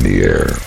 Modulating the air.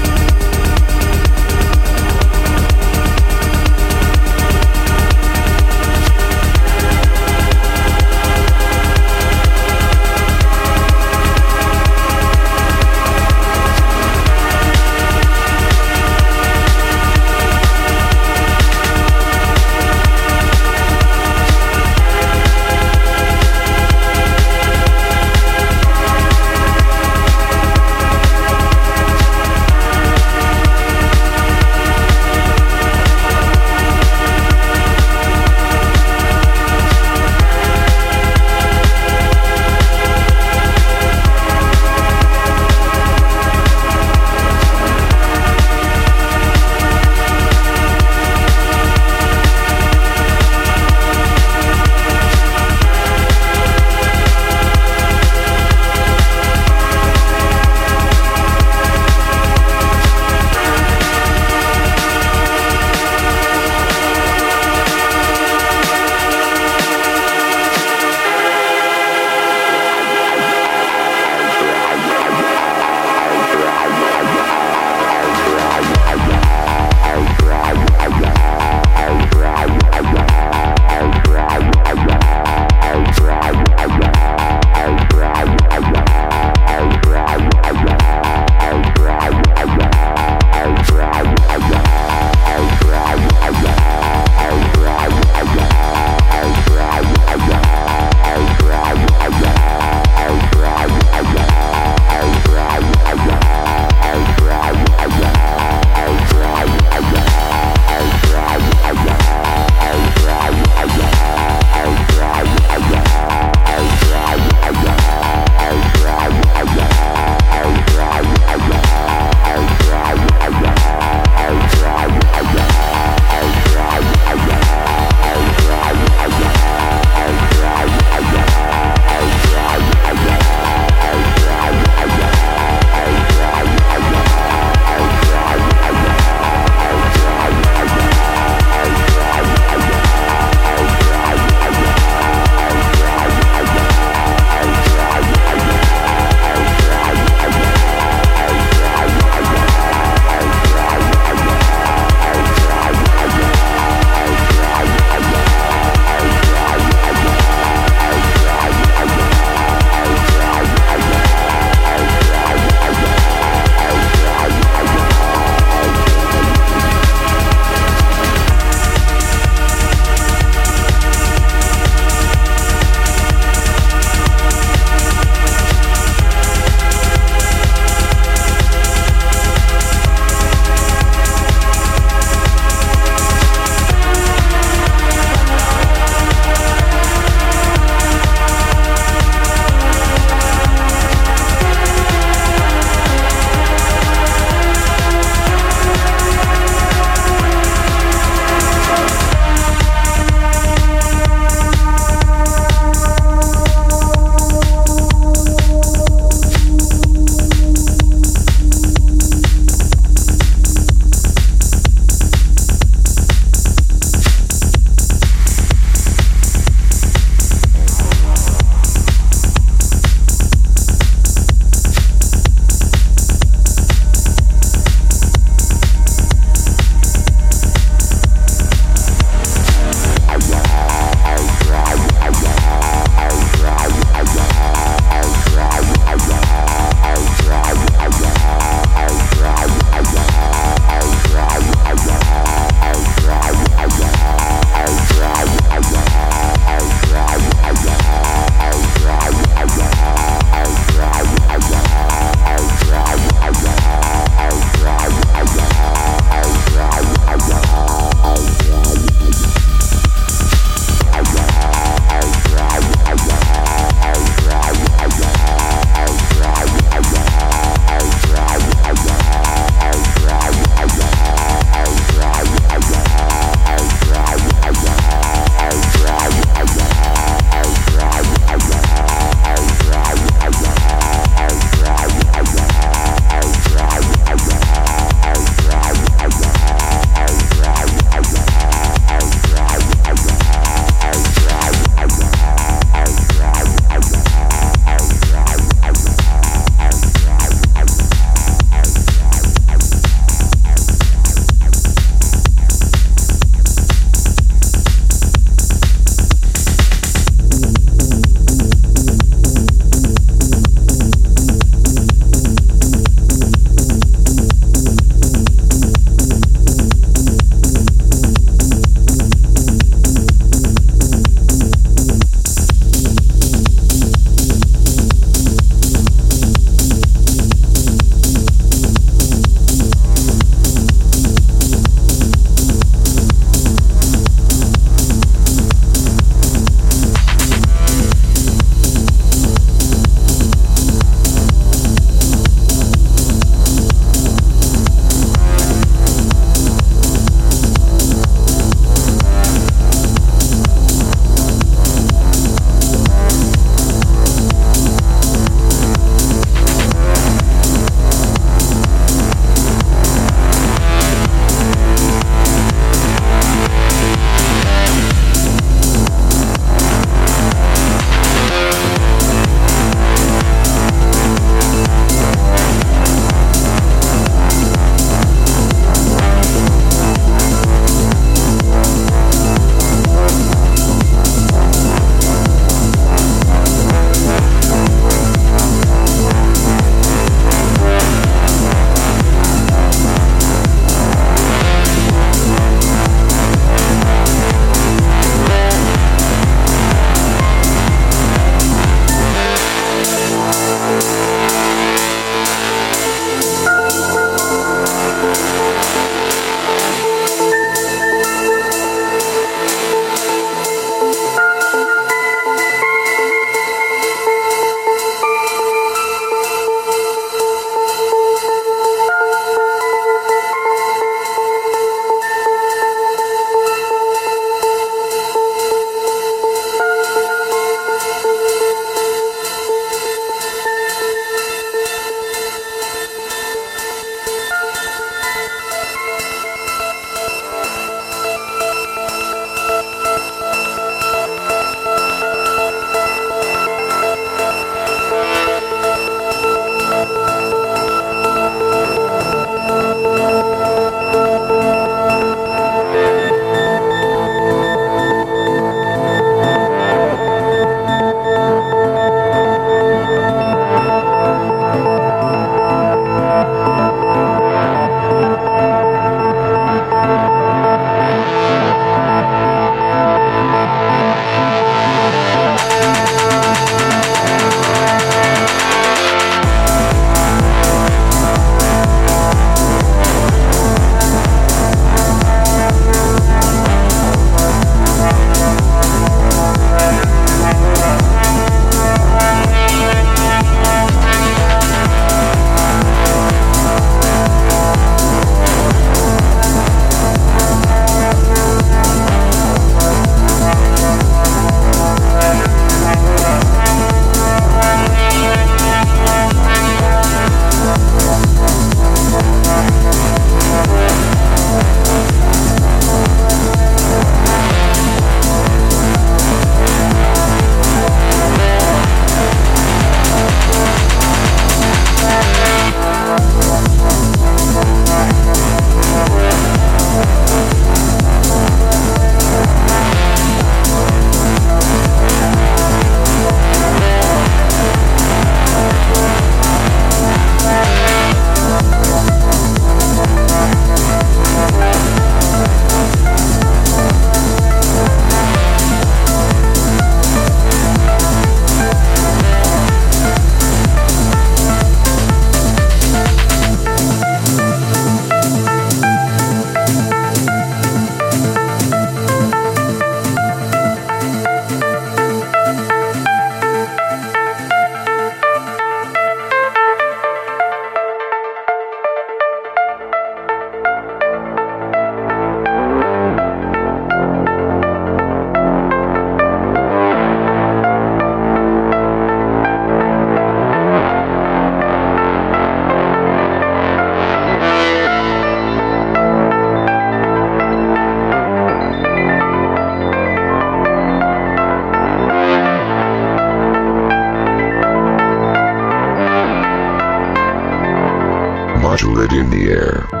modulate in the air.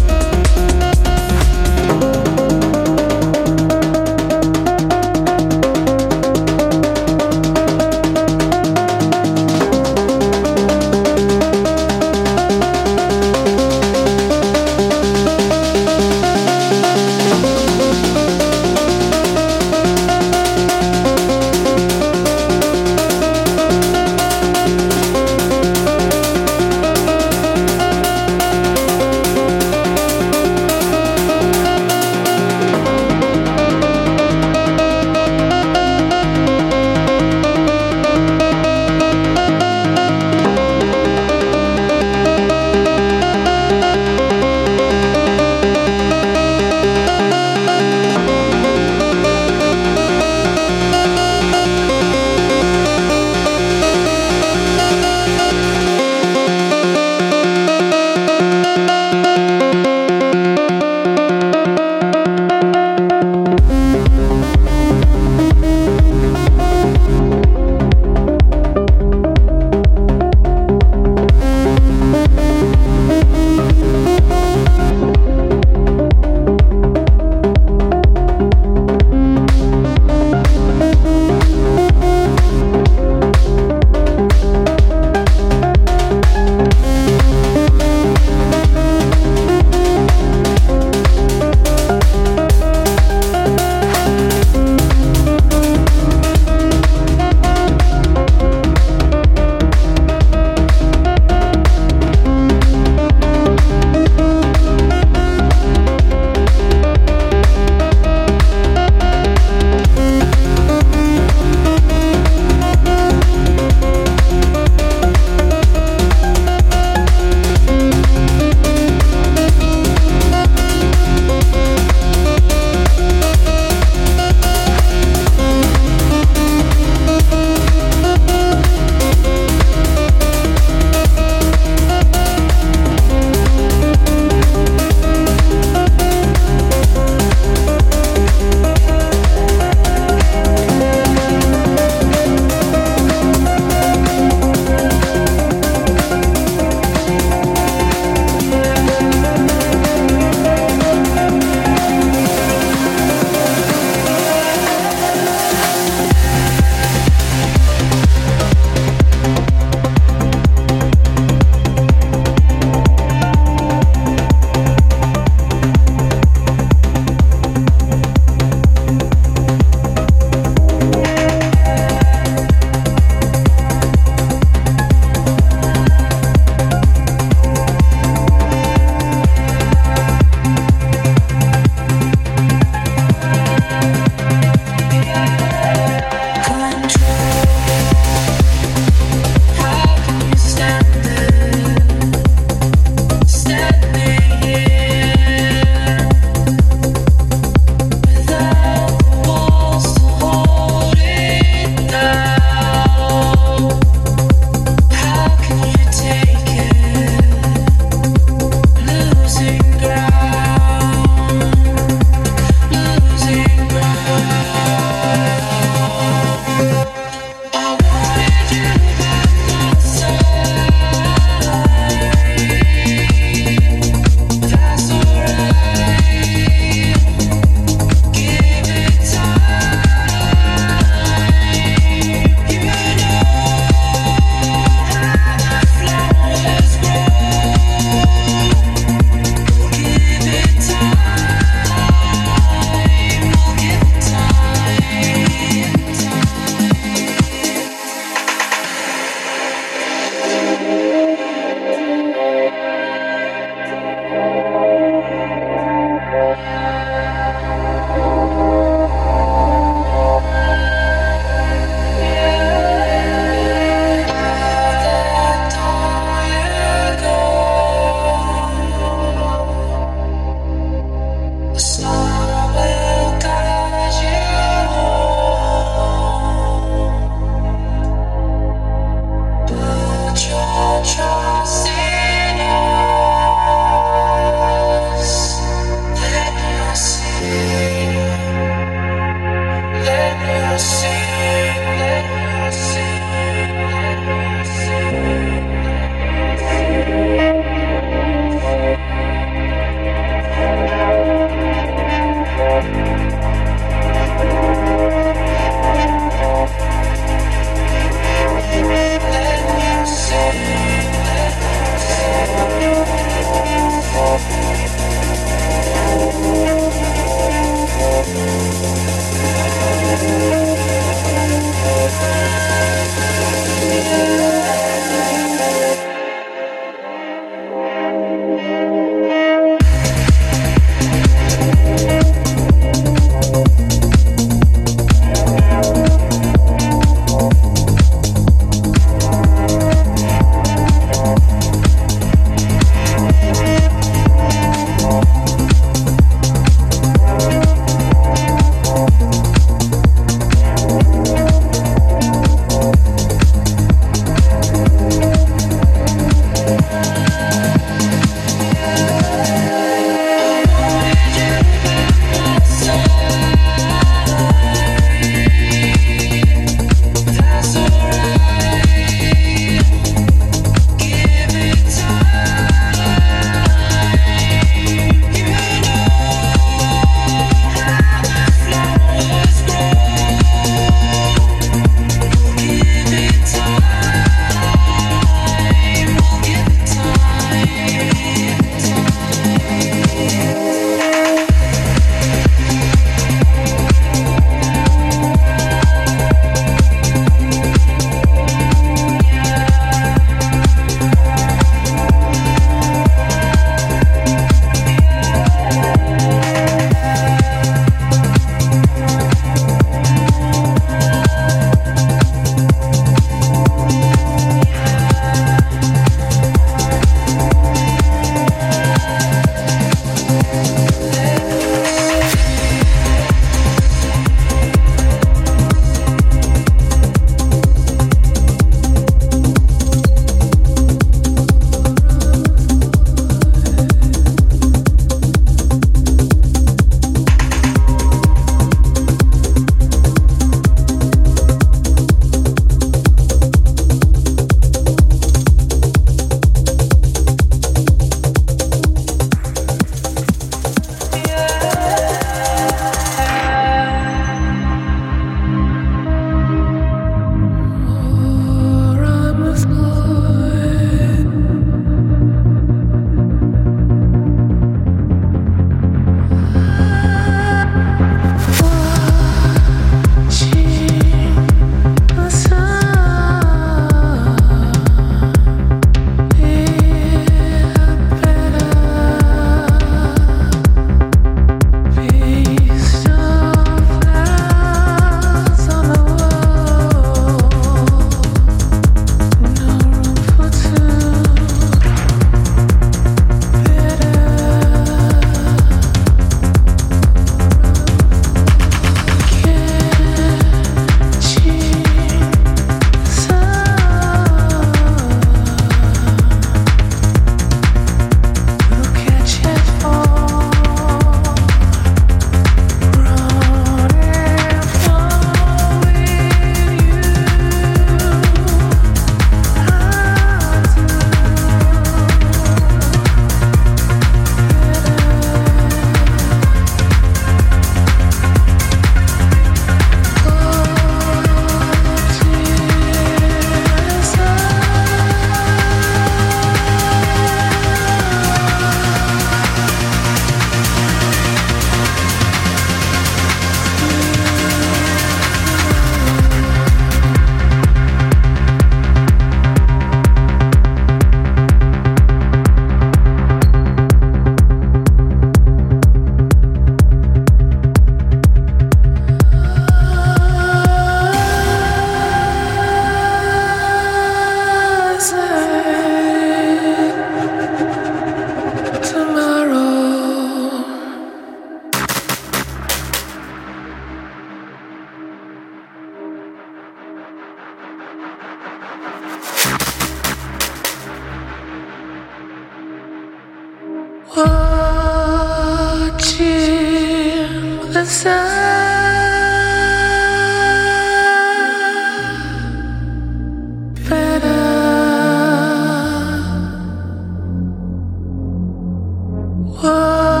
Whoa.